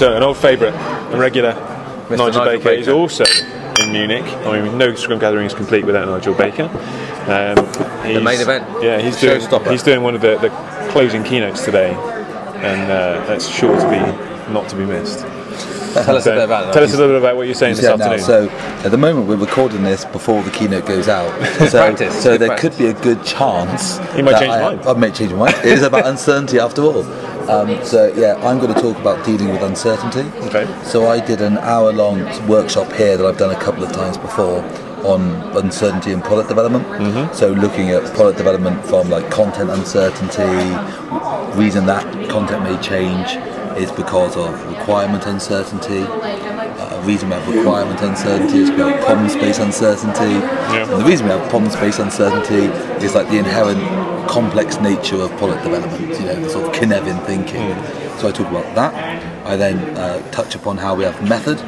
So an old favourite, a regular, Nigel, Nigel Baker, Baker. is also in Munich. I mean, no scrum gathering is complete without Nigel Baker. Um, the main event. Yeah, he's doing. Showstopper. He's doing one of the, the closing keynotes today, and uh, that's sure to be not to be missed. Tell us a So, bit about that. tell us a little bit about what you're saying this Yeah, now, so at the moment we're recording this before the keynote goes out. So, Practice, so there practice. could be a good chance. He might that change I, mind. I might change my mind. It is about uncertainty after all. Um, so yeah, I'm going to talk about dealing with uncertainty. Okay. So I did an hour-long workshop here that I've done a couple of times before on uncertainty in product development. Mm-hmm. So looking at product development from like content uncertainty, reason that content may change is because of requirement uncertainty. Uh, reason we have requirement uncertainty is because of problem space uncertainty. Yeah. And the reason we have problem space uncertainty is like the inherent complex nature of product development, you know, the sort of Cynefin thinking. So I talk about that. I then uh, touch upon how we have method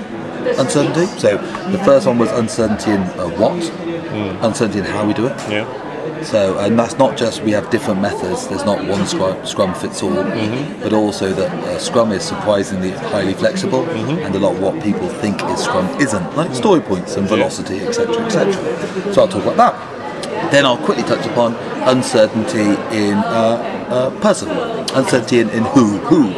uncertainty. So the first one was uncertainty in uh, what, uncertainty in how we do it. yeah. So, and that's not just we have different methods. There's not one scrum, scrum fits all, but also that uh, Scrum is surprisingly highly flexible, and a lot of what people think is Scrum isn't, like story points and velocity, etc., etc. So I'll talk about that. Then I'll quickly touch upon uncertainty in uh, uh, person, uncertainty in, in who, who.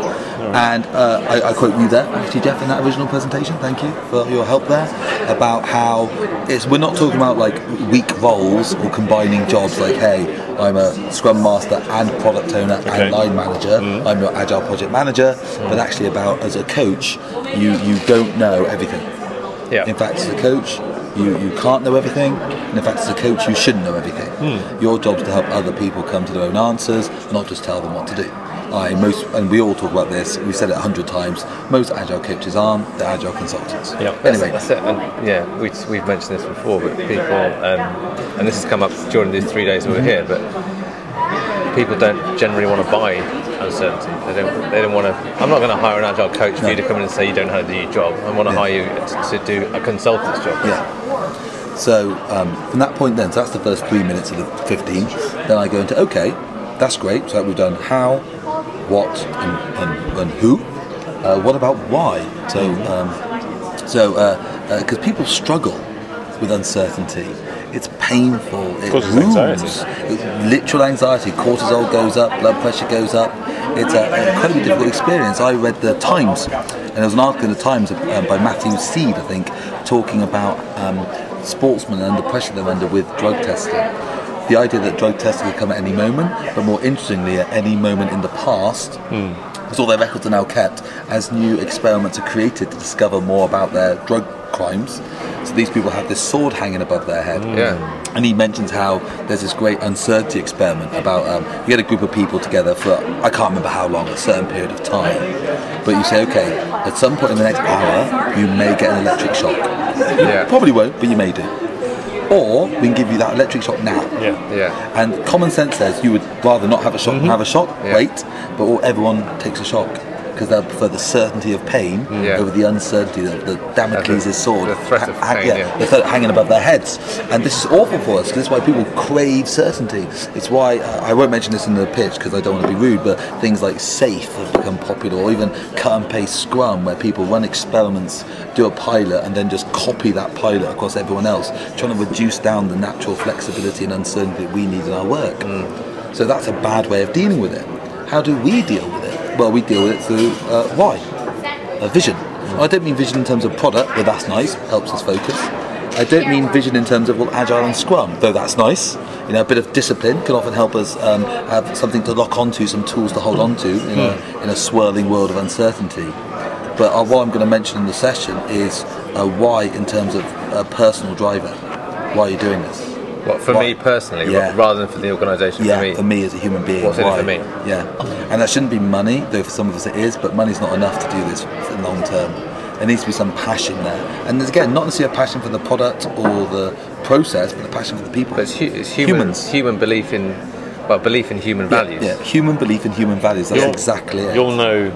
And uh, I, I quote you there, actually, Jeff, in that original presentation. Thank you for your help there. About how it's we're not talking about like weak roles or combining jobs. Like, hey, I'm a Scrum Master and Product Owner Okay. and Line Manager. I'm your Agile Project Manager. But actually, about as a coach, you you don't know everything. Yeah. In fact, as a coach, you, you can't know everything. And in fact, as a coach, you shouldn't know everything. Your job is to help other people come to their own answers, not just tell them what to do. I most, and we all talk about this. We've said it a hundred times. Most agile coaches aren't. They're agile consultants. Yeah. Anyway, That's it. And yeah, we, we've mentioned this before, but people, um, and this has come up during these three days we were here, but people don't generally want to buy uncertainty. They don't. They don't want to. I'm not going to hire an agile coach for you to come in and say you don't know how to do your job. I want to Yeah. hire you to, to do a consultant's job. Yeah. So um, from that point, then, so that's the first three minutes of the 15. Then I go into okay, that's great. So we've done how, what, and, and, and who. Uh, what about why? So, um, so because people struggle with uncertainty, it's painful. It Causes wounds. anxiety. It- literal anxiety. Cortisol goes up, blood pressure goes up. It's a- an incredibly difficult experience. I read the Times, and there was an article in the Times um, by Matthew Syed, I think, talking about um, sportsmen and the pressure they're under with drug testing. The idea that drug testing could come at any moment, but more interestingly, at any moment in the past, because all their records are now kept as new experiments are created to discover more about their drug crimes. So these people have this sword hanging above their head. Yeah. And he mentions how there's this great uncertainty experiment about um, you get a group of people together for I can't remember how long, a certain period of time, but you say, okay, at some point in the next hour, you may get an electric shock. Yeah. Probably won't, but you may do. Or we can give you that electric shock now. Yeah. Yeah. And common sense says you would rather not have a shock than mm-hmm. have a shock. Yeah. Wait, but everyone takes a shock because they prefer the certainty of pain Yeah. over the uncertainty, the, the Damocles' the- sword, the threat of ha- yeah, yeah. the threat hanging above their heads. And this is awful for us. 'cause This is why people crave certainty. It's why uh, I won't mention this in the pitch because I don't want to be rude, but things like SAFe have become popular, or even cut and paste Scrum, where people run experiments, do a pilot, and then just copy that pilot across everyone else, trying to reduce down the natural flexibility and uncertainty that we need in our work. So that's a bad way of dealing with it. How do we deal with it? Well, we deal with it through uh, why? A vision. I don't mean vision in terms of product, though that's nice, helps us focus. I don't mean vision in terms of well, agile and Scrum, though that's nice. You know, a bit of discipline can often help us um, have something to lock onto, some tools to hold onto in a, in a swirling world of uncertainty. But uh, what I'm going to mention in the session is uh, why in terms of a personal driver. Why are you doing this? What for me personally, Yeah. rather than for the organisation? Yeah, for me. for me as a human being. What's in it for me? Yeah, and that shouldn't be money, though for some of us it is. But money's not enough to do this for long term. There needs to be some passion there, and there's, again, not necessarily a passion for the product or the process, but a passion for the people. But it's, hu- it's human, Humans. human belief in, well, belief in human values. Yeah, human belief in human values. That's You'll- exactly it. You'll know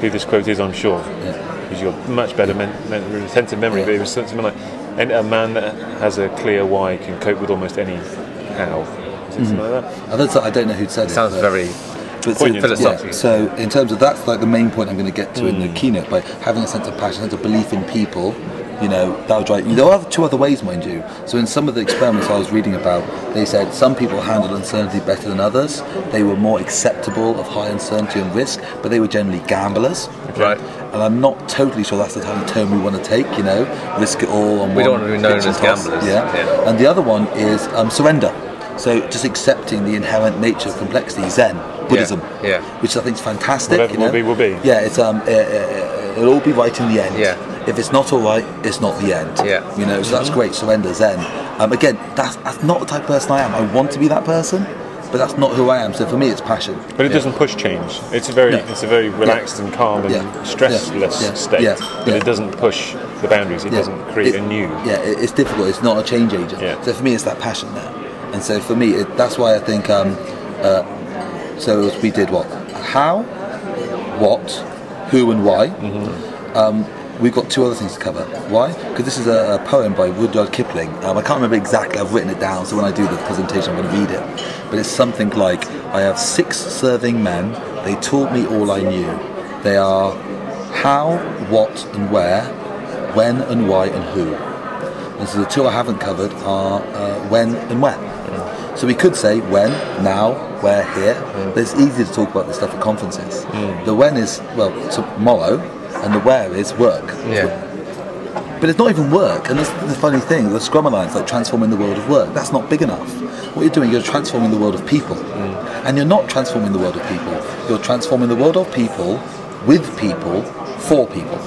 who this quote is, I'm sure, Yeah. because you've got much better men- men- retentive memory. Yeah. But it was something like, and a man that has a clear why can cope with almost any how. Is it something like that? I don't, I don't know who said it. Sounds but very But Poignant. Philosophy. so in terms of that's like the main point I'm going to get to in Hmm. the keynote by having a sense of passion, a sense of belief in people. You know, that'll drive you. There are two other ways, mind you. So in some of the experiments I was reading about, they said some people handled uncertainty better than others. They were more acceptable of high uncertainty and risk, but they were generally gamblers. Right. And I'm not totally sure that's the kind of tone we want to take. You know, risk it all on We one don't want to be known as toss. gamblers. Yeah. Yeah. And the other one is um, surrender. So just accepting the inherent nature of complexity, Zen, Buddhism, yeah. which I think is fantastic. Whatever you will be, will be. Yeah, it's um, uh, it'll all be right in the end. Yeah. If it's not all right, it's not the end. Yeah. You know, so that's great. Surrender, Zen. Um, again, that's that's not the type of person I am. I want to be that person, but that's not who I am. So for me, it's passion. But it doesn't push change. It's a very, No. it's a very relaxed and calm and Yeah. stressless Yeah. Yeah. state. Yeah. But Yeah. it doesn't push the boundaries. It Yeah. doesn't create It- a new. Yeah, it, it's difficult. It's not a change agent. Yeah. So for me, it's that passion there, and so for me, it, that's why I think. Um, uh, so we did what, how, what, who, and why. Mm-hmm. Um, we've got two other things to cover. Why? Because this is a, a poem by Rudyard Kipling. Um, I can't remember exactly. I've written it down, so when I do the presentation, I'm going to read it. But it's something like, "I have six serving men. They taught me all I knew. They are how, what, and where, when and why and who." And so the two I haven't covered are uh, when and where. So we could say when, now, where, here. But it's easy to talk about this stuff at conferences. The when is, well, tomorrow, and the where is work. Yeah. But it's not even work, and that's the funny thing. The Scrum Alliance, like transforming the world of work, that's not big enough. What you're doing, you're transforming the world of people, mm. and you're not transforming the world of people. You're transforming the world of people, with people, for people,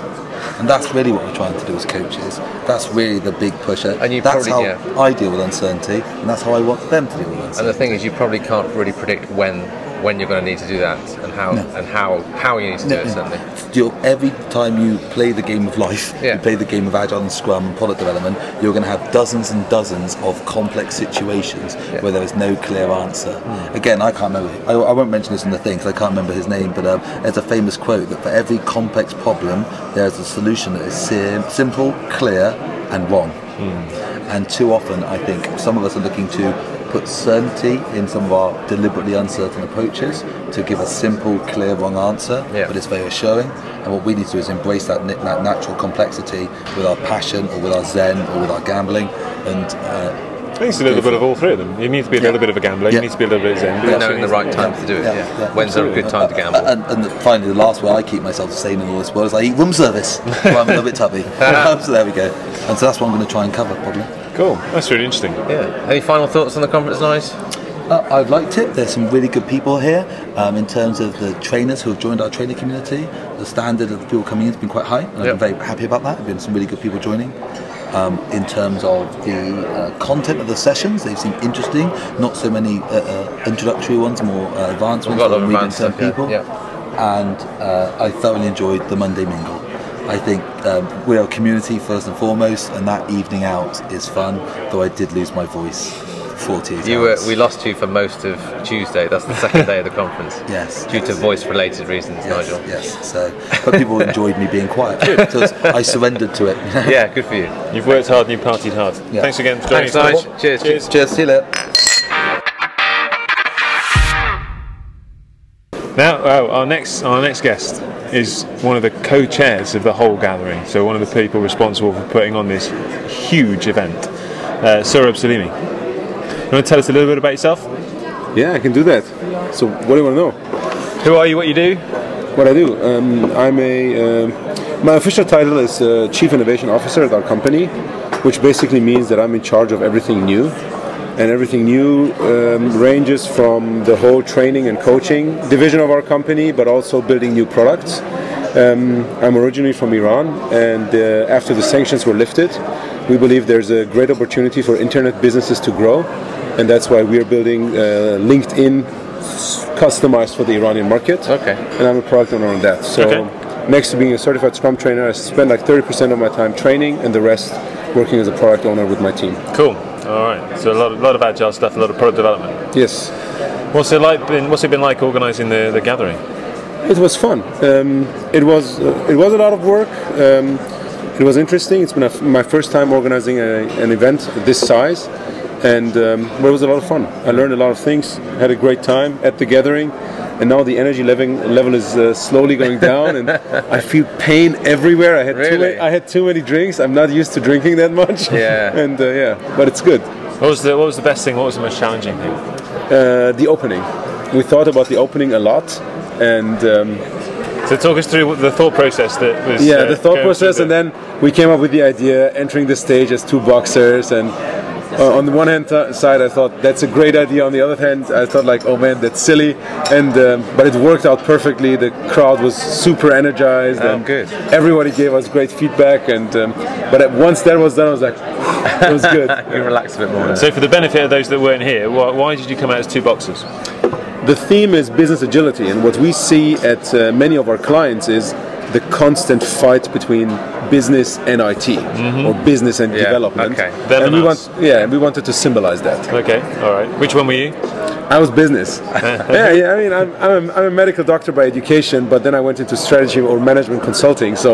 and that's really what we're trying to do as coaches. That's really the big pusher. And you that's probably- how yeah. I deal with uncertainty, and that's how I want them to deal with uncertainty. And the thing is, you probably can't really predict when when you're going to need to do that and how and how how you need to do it. Certainly. You're, every time you play the game of life, Yeah. you play the game of agile and scrum and product development, you're going to have dozens and dozens of complex situations where there is no clear answer. Hmm. Again, I can't remember. I, I won't mention this in the thing because I can't remember his name, but um, there's a famous quote that for every complex problem, there's a solution that is sim- simple, clear, and wrong. Hmm. And too often, I think some of us are looking to put certainty in some of our deliberately uncertain approaches to give a simple, clear, wrong answer, Yeah. but it's very assuring. And what we need to do is embrace that, that natural complexity with our passion, or with our zen, or with our gambling, and uh, I think it's a little bit of all three of them. You need to be a little bit of a gambler. Yeah. You need to be a little bit of zen. but But knowing the right time to do it. Yeah, Yeah. yeah, When's a good time to gamble? And, and finally, the last way I keep myself sane in all this world is I eat room service. well, I'm a little bit tubby. so there we go. And so that's what I'm going to try and cover, probably. Cool. That's really interesting. yeah. Any final thoughts on the conference, Nice? Uh, I've liked it. There's some really good people here um, in terms of the trainers who have joined our trainer community. The standard of the people coming in has been quite high, and Yep. I've been very happy about that. There have been some really good people joining. Um, in terms of the uh, content of the sessions, they seem interesting. Not so many uh, uh, introductory ones, more uh, advanced We've ones got a lot for of medium advanced term stuff, yeah, people. yeah. And uh, I thoroughly enjoyed the Monday mingle. I think um, we are a community first and foremost, and that evening out is fun. Though I did lose my voice for 48 You were, hours. we lost you for most of Tuesday. That's the second day of the conference. Yes. Due to voice-related reasons, Yes, Nigel. yes. So, but people enjoyed me being quiet because I surrendered to it. Yeah, good for you. You've worked hard and you've partied hard. Yeah. Thanks again for joining Thanks, us. Nigel. Cheers. Cheers. Cheers. See you later. Now, oh, our next our next guest is one of the co-chairs of the whole gathering. So one of the people responsible for putting on this huge event, uh, Sohrab Salimi. You want to tell us a little bit about yourself? Yeah, I can do that. So, what do you want to know? Who are you? What you do? What I do? Um, I'm a. Um, my official title is uh, Chief Innovation Officer at our company, which basically means that I'm in charge of everything new. And everything new um, ranges from the whole training and coaching division of our company, but also building new products. Um, I'm originally from Iran, and uh, after the sanctions were lifted, we believe there's a great opportunity for internet businesses to grow, and that's why we're building uh, LinkedIn customized for the Iranian market. Okay. And I'm a product owner on that. So, Okay. next to being a certified Scrum trainer, I spend like 30% of my time training, and the rest working as a product owner with my team. Cool. All right. So a lot, a lot of agile stuff, a lot of product development. Yes. What's it like? Been, what's it been like organising the, the gathering? It was fun. Um, it was uh, it was a lot of work. Um, it was interesting. It's been a f my first time organizing a, an event this size, and um, it was a lot of fun. I learned a lot of things. Had a great time at the gathering. and now the energy level level is uh, slowly going down, and I feel pain everywhere. I had too Really? many, I had too many drinks. I'm not used to drinking that much. Yeah. and uh, yeah, but it's good. What was the What was the best thing? What was the most challenging thing? Uh, the opening. We thought about the opening a lot, and um, So talk us through the thought process that was. yeah, uh, the thought process, through and then we came up with the idea entering the stage as two boxers. And uh, on the one hand t- side, I thought that's a great idea. On the other hand, I thought like, oh man, that's silly. And um, but it worked out perfectly. The crowd was super energized, Oh, and good. everybody gave us great feedback. And um, but at- once that was done, I was like, it was good. You relax a bit more. So for the benefit of those that weren't here, why, why did you come out as two boxers? The theme is business agility, and what we see at uh, many of our clients is the constant fight between business and IT, or business and Mm-hmm. Yeah, development. okay. And we want, yeah, we wanted to symbolize that. Okay, all right. Which one were you? I was business. yeah, yeah. I mean, I'm, I'm, a, I'm a medical doctor by education, but then I went into strategy or management consulting. So,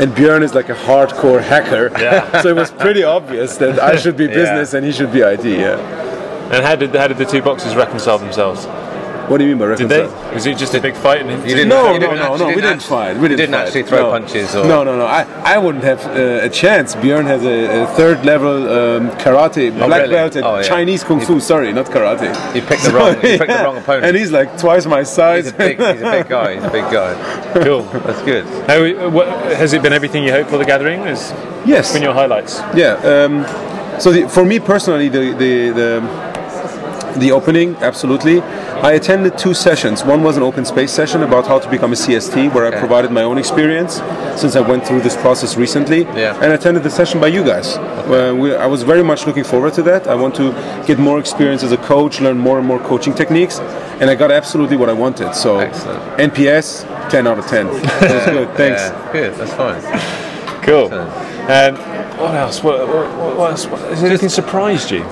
and Björn is like a hardcore hacker. Yeah. so it was pretty obvious that I should be Yeah. business and he should be IT. Yeah. And how did how did the two boxes reconcile themselves? What do you mean by Did they? Was it just a big fight? And You didn't- No, you no, didn't no, actually- no. We didn't didn't actually- fight. We didn't, didn't fight. actually throw no. punches or- No, no, no. I, I wouldn't have uh, a chance. Björn has a, a third level um, karate, black really? belt at Oh, yeah. Chinese kung fu. Sorry, not karate. You picked the wrong. You picked the wrong opponent. And he's like twice my size. He's a big. He's a big guy. He's a big guy. Cool. That's good. How, what, has it been everything you hoped for the gathering? Has yes. been your highlights? Yeah. Um, so the, for me personally, the the, the the opening absolutely. I attended two sessions. One was an open space session about how to become a CST, where I provided my own experience since I went through this process recently. Yeah. And I attended the session by you guys. Uh, we, I was very much looking forward to that. I want to get more experience as a coach, learn more and more coaching techniques, and I got absolutely what I wanted. So Excellent. NPS, 10 out of 10. That was good. Thanks. Yeah, good. That's fine. Cool. Um, what else? What, what, what else? What, has anything surprised you?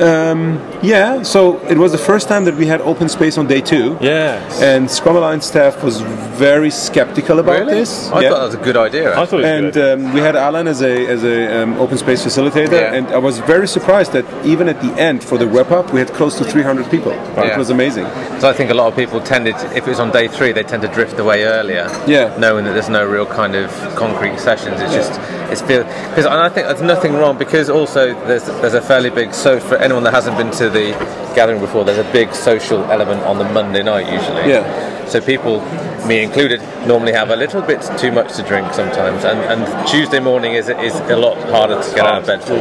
Yeah, so it was the first time that we had open space on day two. Yes. And Scrum Alliance staff was very skeptical about Really? this. I Yeah. thought that was a good idea. I thought it was and good. um, we had Alan as a as a um, open space facilitator, Yeah. and I was very surprised that even at the end for the wrap up, we had close to 300 people. Yeah. It was amazing. So I think a lot of people tended, if it was on day three, they tend to drift away earlier. Yeah. Knowing that there's no real kind of concrete sessions. It's just it's feel because and I think there's nothing wrong because also there's there's a fairly big so for anyone that hasn't been to the gathering before, there's a big social element on the Monday night usually. Yeah. So people, me included, normally have a little bit too much to drink sometimes, and, and Tuesday morning is is a lot harder to get out of bed for.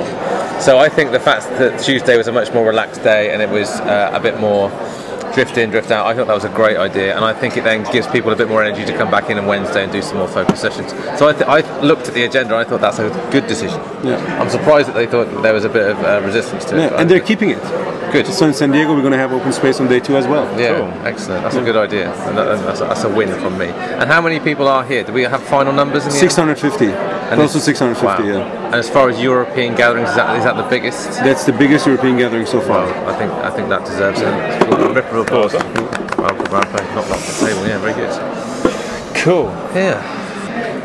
So I think the fact that Tuesday was a much more relaxed day and it was uh, a bit more drift in, drift out. I thought that was a great idea, and I think it then gives people a bit more energy to come back in on Wednesday and do some more focus sessions. So I, th- I looked at the agenda, and I thought that's a good decision. Yeah. I'm surprised that they thought there was a bit of uh, resistance to it. Yeah, and they're keeping it. Good. So in San Diego, we're going to have open space on day two as well. Yeah, excellent. That's a good idea, and that, and that's, a, that's a win from me. And how many people are here? Do we have final numbers in the end? 650. Close to it's- 650, wow. yeah. And as far as European gatherings, is that, is that the biggest? That's the biggest European gathering so far. Well, I think I think that deserves a a rip of applause. Well, well played. Knocked off the table. Yeah, very good. Cool. Yeah.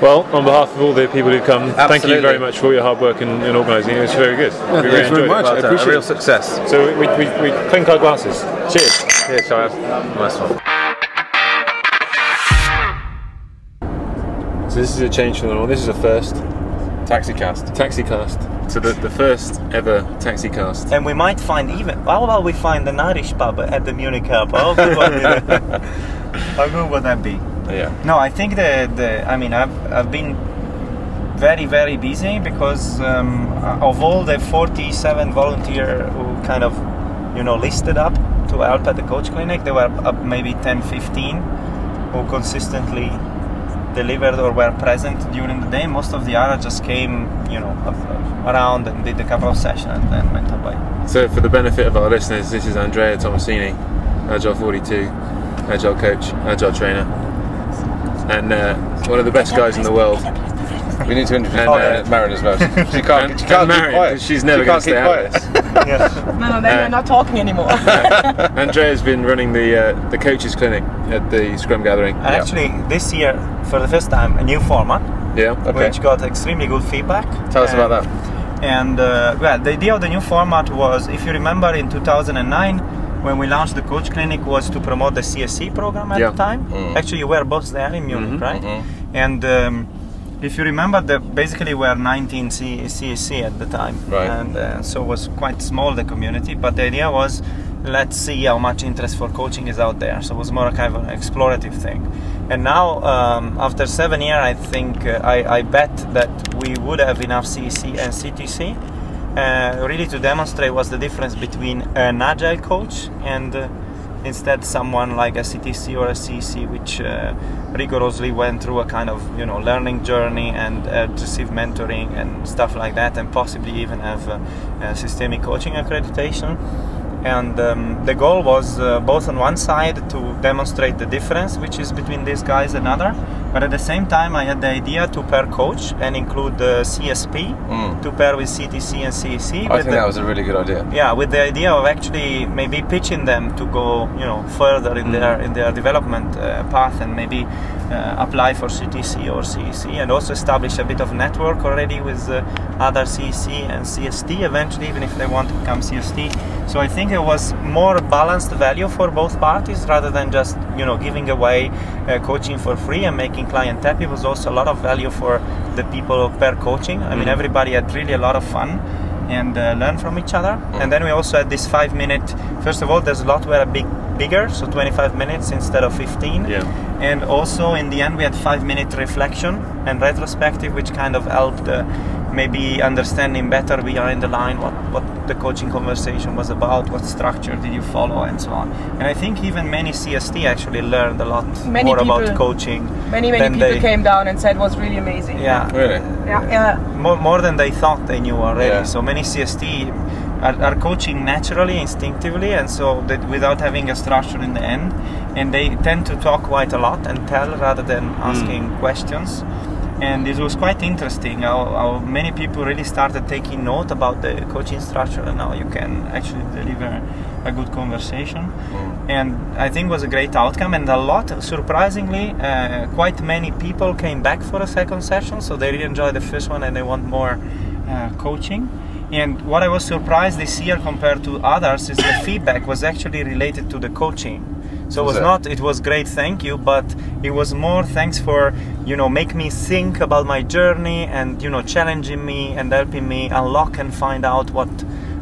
Well, on behalf of all the people who've come, thank you very much for all your hard work in, in organising. It was very good. Yeah, we really thanks very much. it. I Well done. appreciate a real success. So we, we, we clink our glasses. Cheers. Cheers, Shire. Nice one. So this is a change from the normal. This is a first Taxi cast. taxi cast. So the, the first ever taxi cast. And we might find even. How about we find an Irish pub at the Munich Cup? How good would that? How good would that be? Yeah. No, I think the the. I mean, I've I've been very very busy because um, of all the 47 volunteer who kind of you know listed up to help at the coach clinic, there were up maybe 10, 15 who consistently delivered or were present during the day. Most of the others just came, you know, around and did a couple of sessions and then went away. So for the benefit of our listeners, this is Andrea Tomasini, Agile 42, Agile coach, Agile trainer, and uh, one of the best guys in the world. We need to introduce And, uh, Marin as well. She, she can't. she can't and keep Marin, quiet. she's never she gonna can't keep stay out of quiet. Yes. No, no, then Uh, we're not talking anymore. Andrea's been running the uh, the coaches clinic at the Scrum Gathering. And actually, this year, for the first time, a new format, Yeah. Okay. which got extremely good feedback. Tell us And- about that. And uh, well, the idea of the new format was, if you remember, in 2009, when we launched the coach clinic was to promote the CSC program at Yeah. the time. Actually, you were both there in Munich, right? And um, if you remember, the, basically we were 19 C- CSC at the time, Right. and uh, so it was quite small the community. But the idea was, let's see how much interest for coaching is out there. So it was more kind of an explorative thing. And now, um, after seven years, I think uh, I, I bet that we would have enough CEC and CTC uh, really to demonstrate what's the difference between an agile coach and uh, instead someone like a CTC or a CC which uh, rigorously went through a kind of you know learning journey and uh, received mentoring and stuff like that and possibly even have systemic coaching accreditation. And um, the goal was uh, both on one side to demonstrate the difference which is between these guys and other but at the same time i had the idea to pair coach and include the csp to pair with ctc and cec. I think the- that was a really good idea. yeah with the idea of actually maybe pitching them to go you know further in their in their development uh, path and maybe uh, apply for CTC or CEC and also establish a bit of network already with uh, other CEC and CST eventually even if they want to become CST so I think it was more balanced value for both parties rather than just you know giving away uh, coaching for free and making client happy was also a lot of value for the people of pair coaching I mean everybody had really a lot of fun and uh, learn from each other. And then we also had this five minute. First of all, there's a lot were a big bigger, so 25 minutes instead of 15. Yeah. And also in the end, we had five minute reflection and retrospective, which kind of helped uh, maybe understanding better behind the line what what the coaching conversation was about, what structure did you follow, and so on. And I think even many CST actually learned a lot Many more about coaching. Many many people they, came down and said it was really amazing. Yeah. Really? Yeah. yeah. more, more than they thought they knew already. Yeah. So many CST are, are coaching naturally, instinctively, and so that without having a structure in the end, and they tend to talk quite a lot and tell rather than hmm. asking questions. And this was quite interesting how, how many people really started taking note about the coaching structure, and now you can actually deliver a good conversation. And I think it was a great outcome, and a lot, surprisingly, uh, quite many people came back for a second session, so they really enjoyed the first one and they want more uh, coaching. And what I was surprised this year compared to others is the feedback was actually related to the coaching. So it was not it was great, thank you, but it was more thanks for you know make me think about my journey and you know challenging me and helping me unlock and find out what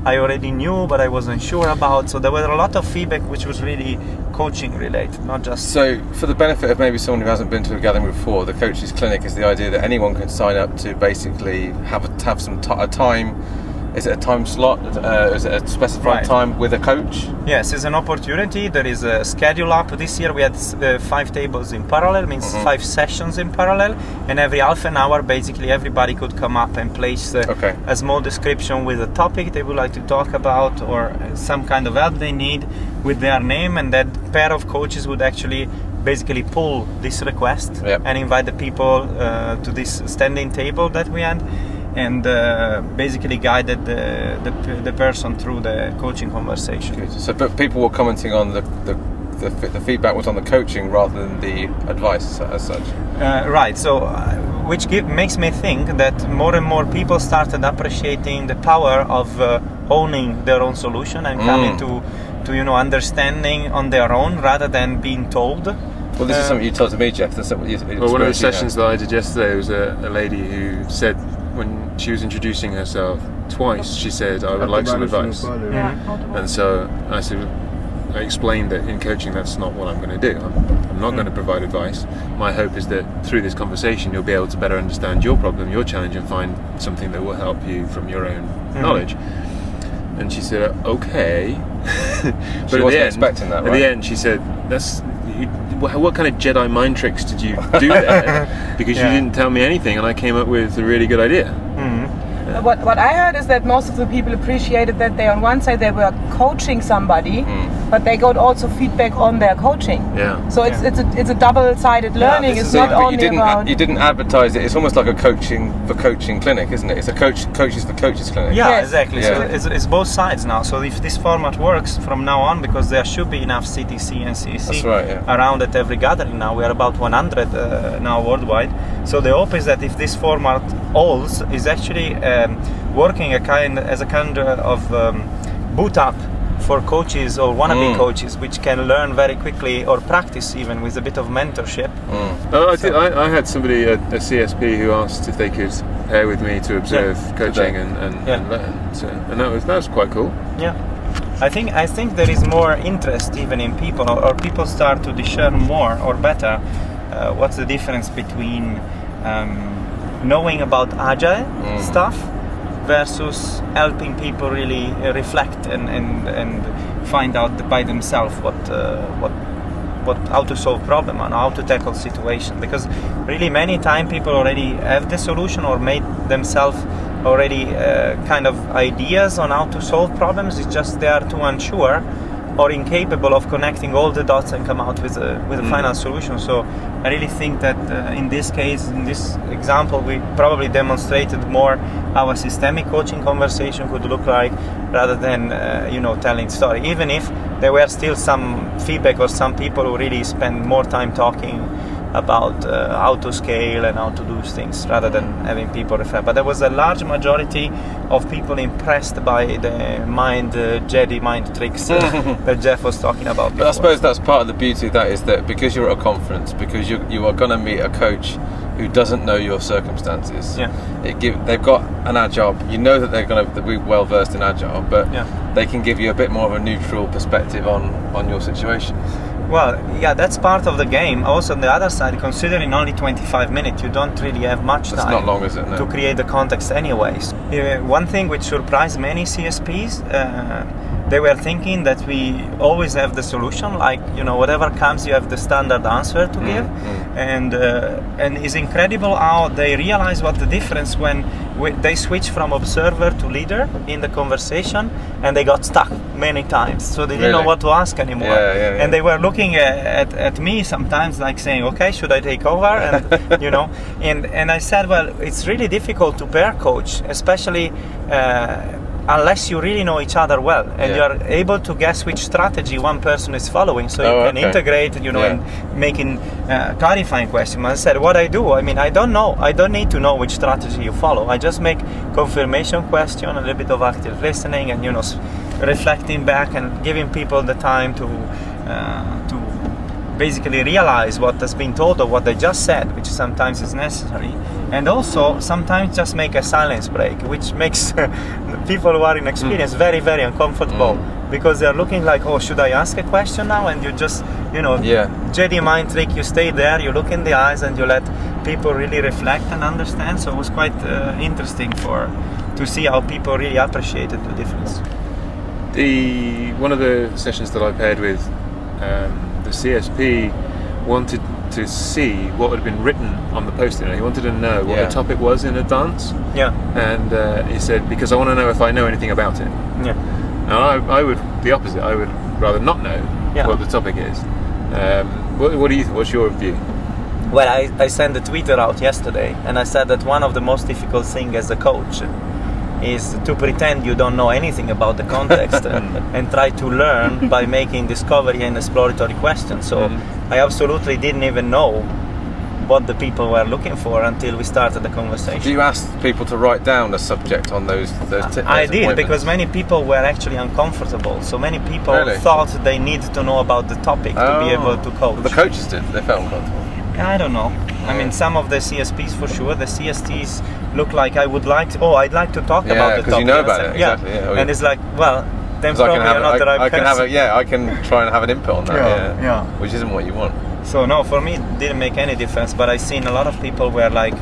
I already knew but I wasn't sure about. So there was a lot of feedback which was really coaching related, not just So, for the benefit of maybe someone who hasn't been to a gathering before, the coaches clinic is the idea that anyone can sign up to basically have a, have some ti a time. Is it a time slot? Uh, is it a specified Right. time with a coach? Yes, it's an opportunity. There is a schedule up. This year we had uh, five tables in parallel, means five sessions in parallel, and every half an hour, basically, everybody could come up and place uh, Okay. a small description with a topic they would like to talk about or some kind of help they need with their name, and that pair of coaches would actually basically pull this request Yep. and invite the people uh, to this standing table that we had. And uh, basically guided the, the, the person through the coaching conversation. So, but people were commenting on the the, the, the feedback was on the coaching rather than the advice as such. Uh, right. So, uh, which give, makes me think that more and more people started appreciating the power of uh, owning their own solution and coming to, to you know, understanding on their own rather than being told. Well, this is Uh, something you told to me, Jeff. That's what you, Well, one of the experience you sessions that I did yesterday was a, a lady who said when she was introducing herself twice, she said, "I would like some advice." Mm-hmm. And so I said, I explained that in coaching, that's not what I'm going to do. I'm, I'm not going to provide advice. My hope is that through this conversation, you'll be able to better understand your problem, your challenge, and find something that will help you from your own knowledge. And she said, "Okay." but at wasn't the end, expecting that, At the end, she said, "That's." You, what kind of Jedi mind tricks did you do there? because Yeah. you didn't tell me anything, and I came up with a really good idea. Mm-hmm. Uh, what, what I heard is that most of the people appreciated that they, on one side, they were coaching somebody, mm. But they got also feedback on their coaching. Yeah. So it's it's a, it's a double-sided learning. this it's not So, only you didn't about. you didn't advertise it. It's almost like a coaching for coaching clinic, isn't it? It's a coach coaches for coaches clinic. Yeah, Yes. exactly. So Yeah. it's, it's both sides now. So if this format works from now on, because there should be enough CTC and CEC right, yeah. around at every gathering now, we are about 100 uh, now worldwide. So the hope is that if this format holds, is actually um, working a kind as a kind of um, boot up for coaches or wannabe Mm. coaches, which can learn very quickly or practice even with a bit of mentorship. Oh, I, did, I, I had somebody, at a CSP, who asked if they could pair with me to observe coaching and, and, Yeah. and learn. So, and that was that was quite cool. Yeah, I think I think there is more interest even in people, or, or people start to discern more or better. Uh, what's the difference between um, knowing about agile stuff versus helping people really uh, reflect and, and, and find out by themselves what uh, what what how to solve problem and how to tackle situation. Because really many time people already have the solution or made themselves already uh, kind of ideas on how to solve problems. It's just they are too unsure or incapable of connecting all the dots and come out with a with a final solution. So i really think that uh, in this case in this example we probably demonstrated more how a systemic coaching conversation could look like rather than uh, you know telling story. Even if there were still some feedback or some people who really spend more time talking about uh, how to scale and how to do things rather than having people refer. But there was a large majority of people impressed by the mind, uh, Jedi mind tricks uh, that Jeff was talking about. But I suppose that's part of the beauty of that is that because you're at a conference, because you you are going to meet a coach who doesn't know your circumstances. Yeah. It give they've got an agile. You know that they're going to be well versed in agile, but Yeah. they can give you a bit more of a neutral perspective on on your situation. Well, yeah, that's part of the game. Also, on the other side, considering only 25 minutes, you don't really have much That's time long, it? No. to create the context, anyways. Uh, one thing which surprised many CSPs, uh, they were thinking that we always have the solution, like you know, whatever comes, you have the standard answer Mm, to give, and uh, and it's incredible how they realize what the difference when we, they switch from observer to leader in the conversation, and they got stuck many times, so they didn't know what to ask anymore, Yeah, yeah, yeah. and they were looking at, at, at me sometimes like saying okay should i take over? And you know and and i said well it's really difficult to pair coach especially uh, unless you really know each other well and Yeah. you are able to guess which strategy one person is following so Oh, you can okay. integrate you know Yeah. and making uh, clarifying questions i said what i do i mean i don't know i don't need to know which strategy you follow i just make confirmation question a little bit of active listening and you know s- reflecting back and giving people the time to uh, to basically realize what has been told or what they just said, which sometimes is necessary, and also sometimes just make a silence break, which makes people who are inexperienced very, very uncomfortable because they're looking like, oh, should I ask a question now? And you just, you know, Yeah. Jedi mind trick, you stay there, you look in the eyes, and you let people really reflect and understand. So it was quite uh, interesting for to see how people really appreciated the difference. The one of the sessions that I paired with um, the CSP wanted to see what had been written on the post-it. note. He wanted to know what Yeah. the topic was in advance, Yeah, and uh, he said because I want to know if I know anything about it. yeah. And I, I would the opposite. I would rather not know Yeah. what the topic is. Um, what, what do you? What's your view? Well, I, I sent a Twitter out yesterday, and I said that one of the most difficult things as a coach is to pretend you don't know anything about the context and, and try to learn by making discovery and exploratory questions. So mm. I absolutely didn't even know what the people were looking for until we started the conversation. Do you ask people to write down a subject on those those? T- I those did because many people were actually uncomfortable. So many people Really? thought they needed to know about the topic to be Oh. able to coach. The coaches did. They felt uncomfortable. I don't know. I mean, some of the CSPs for sure. The CSTs look like I would like. To, oh, I'd like to talk Yeah, about the 'cause you topic. know about it, exactly, yeah. Oh, and it's like, well, then 'Cause I probably can have, you're not the I, I can have a, person. yeah, I can try and have an input on that. Yeah, Yeah, yeah. Which isn't what you want. So no, for me, it didn't make any difference. But I've seen a lot of people where like.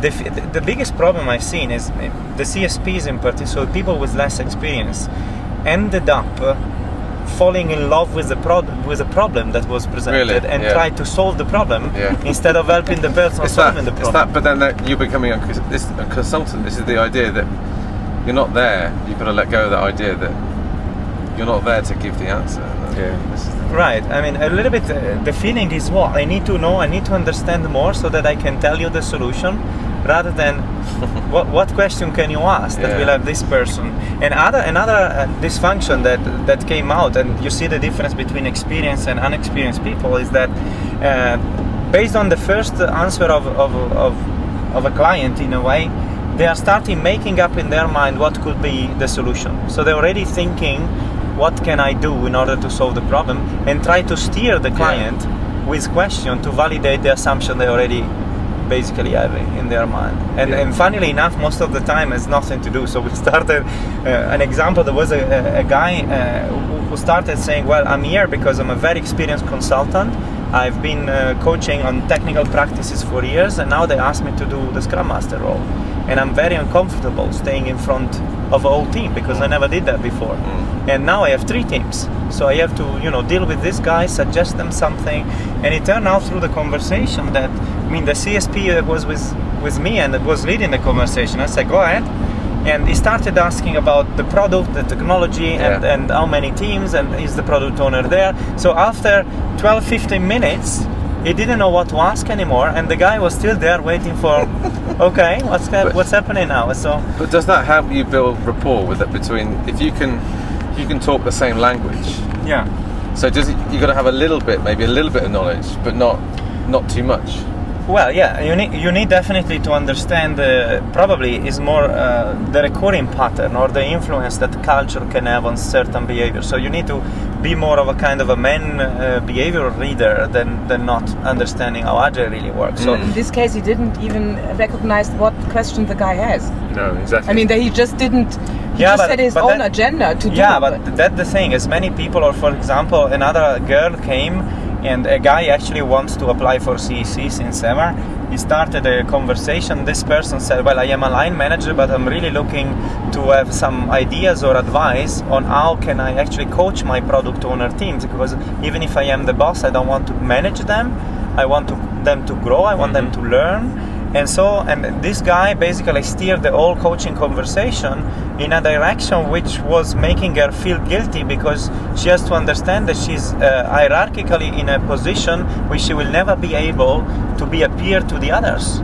The, the biggest problem I've seen is uh, the CSPs in particular, so people with less experience, ended up falling in love with the problem with the problem that was presented Really? and Yeah. tried to solve the problem Yeah. instead of helping the person It's that, solving the it's problem. that, but then that you're becoming a, this, a consultant. This is the idea that you're not there. You've got to let go of that idea that you're not there to give the answer. Yeah. This is the- Right. I mean, a little bit. Uh, the feeling is what I need to know. I need to understand more so that I can tell you the solution, rather than what what question can you ask that Yeah. will have this person. And other another uh, dysfunction that that came out, and you see the difference between experienced and unexperienced people is that uh, based on the first answer of of, of of a client in a way. they are starting making up in their mind what could be the solution. So they're already thinking, what can I do in order to solve the problem, and try to steer the client with question to validate the assumption they already basically have in their mind. And, Yeah. and funnily enough, most of the time it's nothing to do. So we started uh, an example. There was a, a, guy uh, who, started saying, "Well, I'm here because I'm a very experienced consultant. I've been uh, coaching on technical practices for years, and now they asked me to do the Scrum Master role, and I'm very uncomfortable staying in front of a whole team because I never did that before. And now I have three teams, so I have to, you know, deal with this guy, suggest them something, and it turned out through the conversation that, mean, the CSP that was with with me and was leading the conversation. I said, "Go ahead." And he started asking about the product, the technology, and, Yeah. and how many teams, and is the product owner there. So after 12, 15 minutes, he didn't know what to ask anymore, and the guy was still there waiting for, okay, what's hap- what's happening now? So But does that help you build rapport with it between if you can if you can talk the same language? yeah, So does it, you got to have a little bit, maybe a little bit of knowledge, but not not too much. Well, yeah, you need you need definitely to understand. Uh, probably is more uh, the recurring pattern or the influence that culture can have on certain behavior. So you need to be more of a kind of a man uh, behavior reader than than not understanding how agile really works. So In this case, he didn't even recognize what question the guy has. No, exactly. I mean, that he just didn't. He Yeah, just but- had his own that- agenda to do. Yeah, but that's the thing. As many people, or for example, another girl came, and a guy actually wants to apply for CEC since ever. He started a conversation. This person said, "Well, I am a line manager, but I'm really looking to have some ideas or advice on how can I actually coach my product owner teams. Because even if I am the boss, I don't want to manage them. I want to, them to grow. I want them mm-hmm. to learn." And so, and this guy basically steered the whole coaching conversation in a direction which was making her feel guilty because she has to understand that she's uh, hierarchically in a position where she will never be able to be a peer to the others.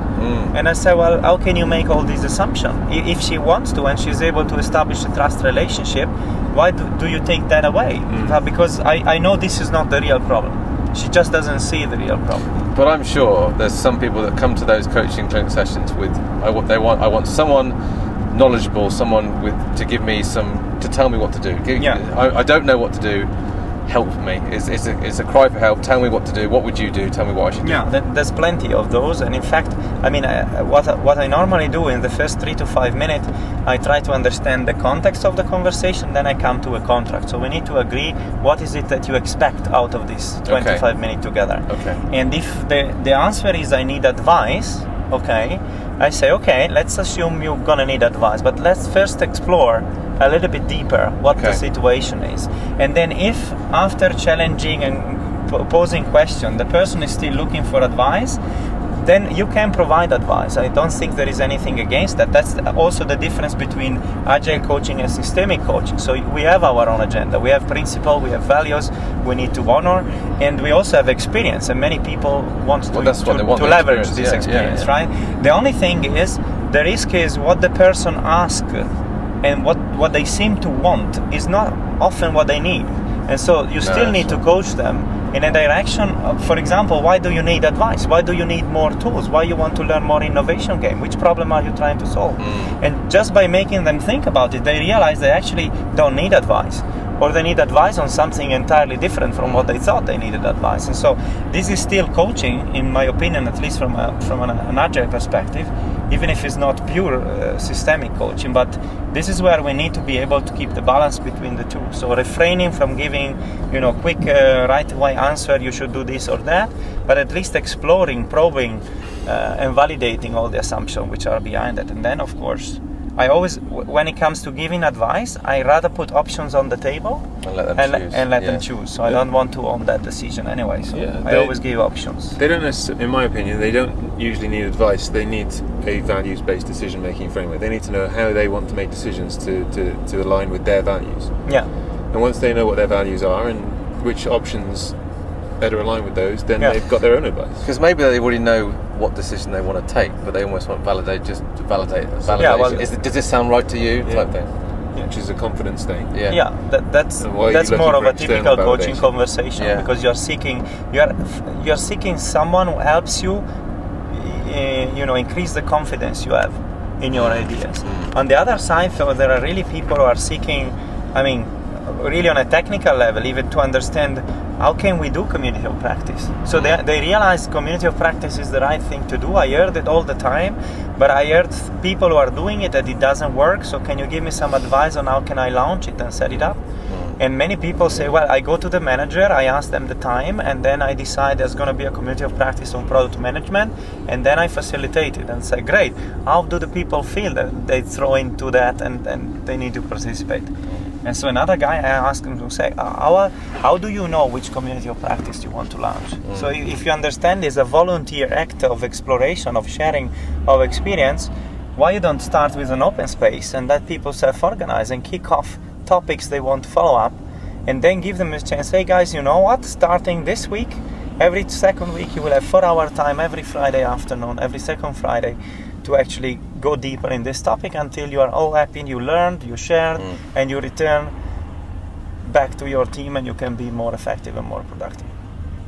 And I said, well, how can you make all these assumptions? If she wants to and she's able to establish a trust relationship, why do, do you take that away? Uh, because I, I know this is not the real problem. She just doesn't see the real problem. But I'm sure there's some people that come to those coaching clinic sessions with I they want I want someone knowledgeable, someone with to give me some to tell me what to do. Give- Yeah. I, I don't know what to do. Help me. It's, it's, a, it's a cry for help. Tell me what to do. What would you do? Tell me what I should do. Yeah, there's plenty of those, and in fact, I mean, uh, what I- what I normally do in the first three to five minutes, I try to understand the context of the conversation, then I come to a contract. So we need to agree what is it that you expect out of this 25 minute together. Okay. And if the the answer is I need advice, okay, I say okay, let's assume you're gonna need advice, but let's first explore a little bit deeper what the situation is, and then if after challenging and posing question the person is still looking for advice then you can provide advice. I don't think there is anything against that. That's also the difference between agile coaching and systemic coaching. So we have our own agenda. We have principle we have values we need to honor and we also have experience. And many people want to, Well, to, want, to leverage this experience. Yeah, yeah, experience yeah. right? The only thing is the risk is what the person asks and what what they seem to want is not often what they need. And so you still that's need to coach them in a direction of, for example why do you need advice? Why do you need more tools? Why you want to learn more innovation game? Which problem are you trying to solve? Mm. and just by making them think about it they realize they actually don't need advice. Or they need advice on something entirely different from what they thought they needed advice. And so this is still coaching in my opinion at least from a, from an, an agile perspective even if it's not pure uh, systemic coaching but this is where we need to be able to keep the balance between the two. So refraining from giving you know quick uh, right away answer you should do this or that but at least exploring probing uh, and validating all the assumptions which are behind it. And then of course I always, when it comes to giving advice, I rather put options on the table And let them and, choose, and let yeah. them choose. So I don't want to own that decision anyway. So Yeah, I they- always give options. They don't necessarily, in my opinion, they don't usually need advice. They need a values-based decision-making framework. They need to know how they want to make decisions to, to, to align with their values. Yeah, And once they know what their values are and which options better align with those, then Yeah. they've got their own advice. Because maybe they already know what decision they want to take, but they almost want validate just to validate. Validation. Yeah, well- Is it, does this sound right to you? Yeah. Type thing. Which is a confidence thing. Yeah. yeah, that, that's And why are you that's more of a external typical coaching validation? conversation Yeah. because you're seeking you're you're seeking someone who helps you, uh, you know, increase the confidence you have in your ideas. On the other side, though, there are really people who are seeking, I mean, really on a technical level, even to understand how can we do community of practice. So they, they realize community of practice is the right thing to do. I heard it all the time, but I heard people who are doing it that it doesn't work. So can you give me some advice on how can I launch it and set it up? Mm. And many people say, well, I go to the manager, I ask them the time, and then I decide there's going to be a community of practice on product management, and then I facilitate it and say, great, how do the people feel that they throw into that and, and they need to participate? Mm. And so another guy, I asked him to say, uh, how, how do you know which community of practice you want to launch? So if you understand it's a volunteer act of exploration, of sharing of experience, why you don't start with an open space and let people self-organize and kick off topics they want to follow up and then give them a chance hey guys you know what? Starting this week every second week you will have four hour time every friday afternoon every second friday to actually go deeper in this topic until you are all happy you learned you shared mm. and you return back to your team and you can be more effective and more productive.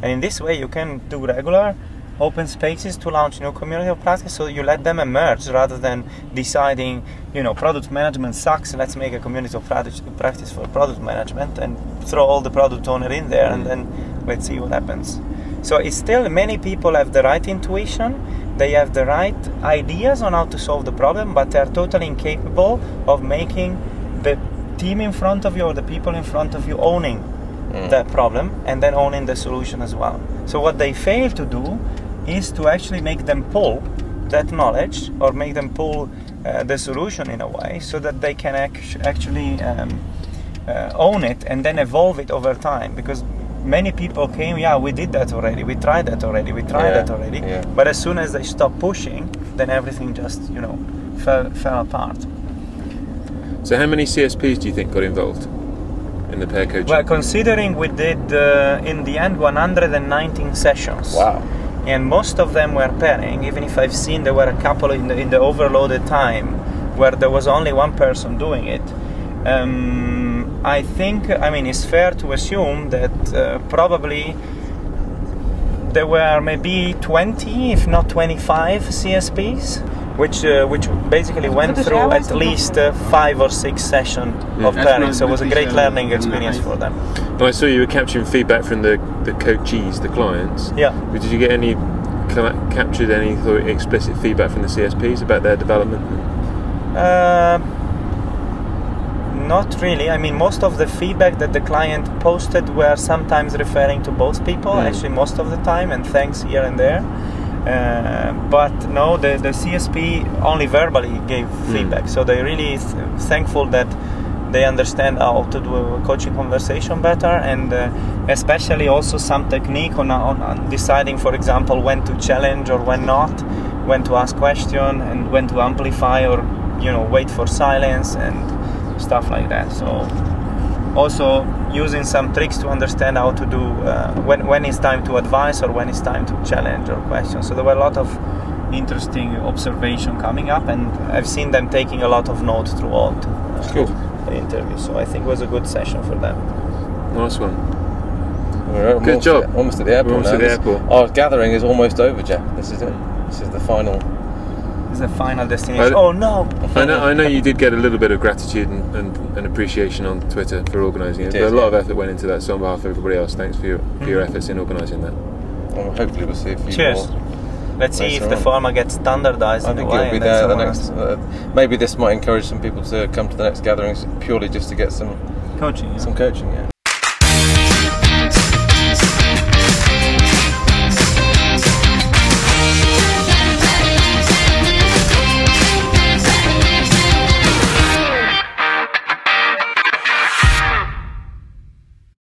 And in this way you can do regular open spaces to launch new community of practice. So you let them emerge rather than deciding you know product management sucks let's make a community of practice, practice for product management and throw all the product owner in there and mm. then let's see what happens. So it's still many people have the right intuition they have the right ideas on how to solve the problem but they're totally incapable of making the team in front of you or the people in front of you owning that problem and then owning the solution as well. So what they fail to do is to actually make them pull that knowledge or make them pull uh, the solution in a way so that they can act- actually um, uh, own it and then evolve it over time because many people came yeah we did that already we tried that already we tried Yeah, that already yeah. but as soon as they stopped pushing then everything just you know fell, fell apart So, how many CSPs do you think got involved in the pair coaching? Well, considering we did uh, in the end 119 sessions. Wow. And most of them were pairing, even if I've seen there were a couple in the, in the overloaded time where there was only one person doing it. Um, I think, I mean, it's fair to assume that uh, probably there were maybe 20, if not 25 CSPs, which uh, which basically went through at least uh, five or six sessions of pairing. So it was a great learning experience for them. And I saw you were capturing feedback from the, the coachees, the clients. Yeah. But Did you get any captured any sort of explicit feedback from the CSPs about their development? Uh, not really. I mean, most of the feedback that the client posted were sometimes referring to both people, actually, most of the time, and thanks here and there. Uh, but no, the, the CSP only verbally gave feedback, so they're really th- thankful that they understand how to do a coaching conversation better, and uh, especially also some technique on, on, on deciding, for example, when to challenge or when not, when to ask question and when to amplify or you know wait for silence and stuff like that. So also using some tricks to understand how to do uh, when when it's time to advise or when it's time to challenge or question. So there were a lot of interesting observation coming up, and I've seen them taking a lot of notes throughout uh, Cool. the interview. So I think it was a good session for them. Nice one. We're almost Good job. At, almost at the airport. almost now. at the This- airport. Our gathering is almost over, Jeff. This is it. This is the final. It's the final destination. I- oh no! I know, I know you did get a little bit of gratitude and, and, and appreciation on Twitter for organising it. Did, but a lot yeah. of effort went into that. So on behalf of everybody else, thanks for your, for your efforts in organising that. Well, hopefully, we'll see a few Cheers. more. Let's see Later if the on. format gets standardized I in think way. it'll be there the someone next. Uh, maybe this might encourage some people to come to the next gatherings purely just to get some coaching. yeah. some coaching. Yeah.